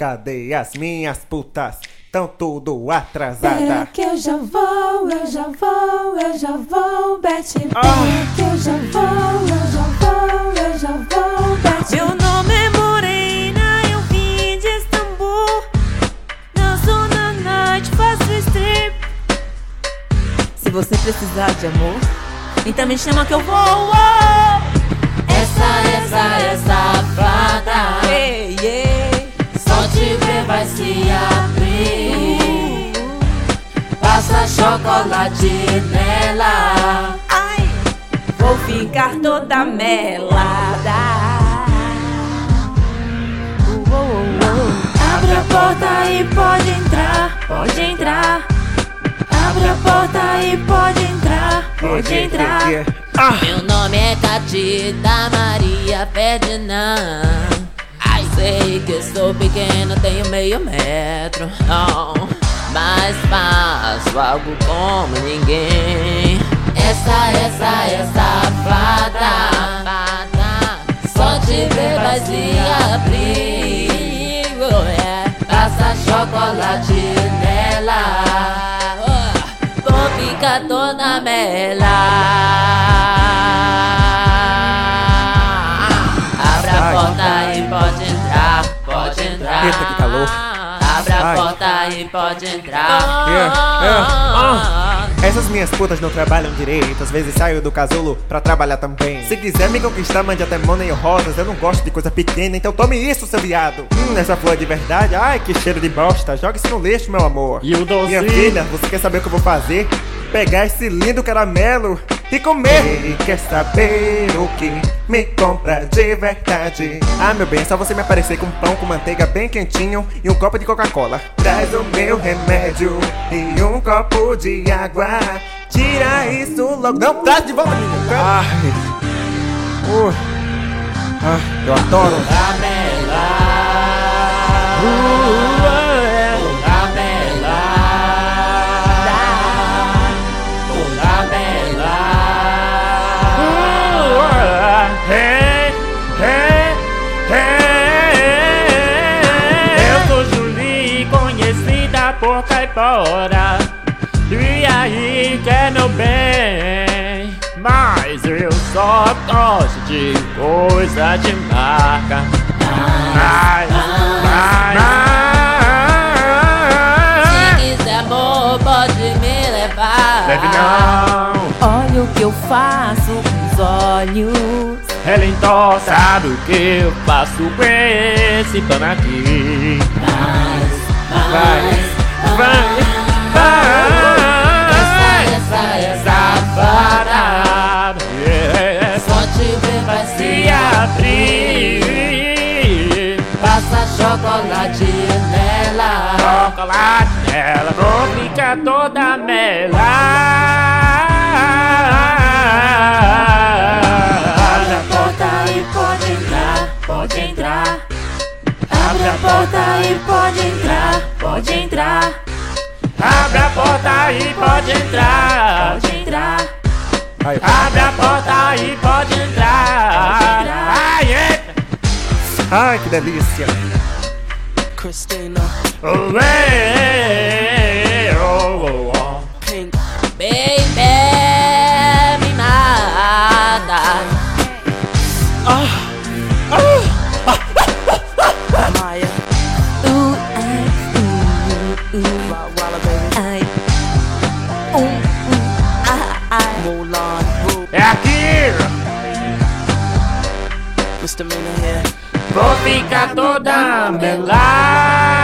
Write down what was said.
Cadê as minhas putas? Tão tudo atrasada. Pera que eu já vou, eu já vou, eu já vou, Betty. Pera Ah. que eu já vou, eu já vou, eu já vou, Betty. Meu nome é Morena, eu vim de Istambul. Danço na night, faço strip. Se você precisar de amor, então me chama que eu vou. Essa, essa, essa vai se abrir Passa chocolate nela Ai, vou ficar toda melada. Uh, uh, uh, uh. Abre a porta e pode entrar, pode entrar. Abre a porta e pode entrar, pode entrar. Ah, Meu nome é Catita Maria Ferdinand que sou pequena, tenho meio metro. Não, mas faço algo como ninguém. Essa, essa, essa fada, Só te ver abrir oh, yeah. Passa chocolate nela. Vou ficar toda mela Eita, que calor. Abre a Ai. porta e pode entrar É, é, ah. Essas minhas putas não trabalham direito, às vezes saio do casulo pra trabalhar também. Se quiser me conquistar, mande até money ou rosas. Eu não gosto de coisa pequena, então tome isso, seu viado. Hum, essa flor é de verdade. Ai, que cheiro de bosta. Joga isso no lixo, meu amor. E o? Minha filha, você quer saber o que eu vou fazer? Pegar esse lindo caramelo e comer. E quer saber o que me compra de verdade? Ah, meu bem, só você me aparecer com pão com manteiga bem quentinho e um copo de Coca-Cola. Traz o meu remédio e um copo de água. Tira isso logo. Não, traz de volta, menino. Ai. Uh. Ah, eu adoro. Hey, por caipora. E aí quer meu bem, mas eu só gosto de coisa de marca. Mais, mais, Se quiser amor, pode me levar Deve não. Olha o que eu faço com os olhos. Ela então sabe o que eu faço com esse pano aqui. Vai, vai, vai. Essa, essa Safada, yeah. Só te ver vai se abrir. Passa chocolate nela Chocolate nela, vou ficar toda melada. Abre a porta e pode entrar, pode entrar. Abre a porta e pode entrar. Pode entrar. Abre a porta e pode entrar. Ai, eita. ai, que delícia. Christina, Oh, ei, É aqui. Vou ficar toda melada.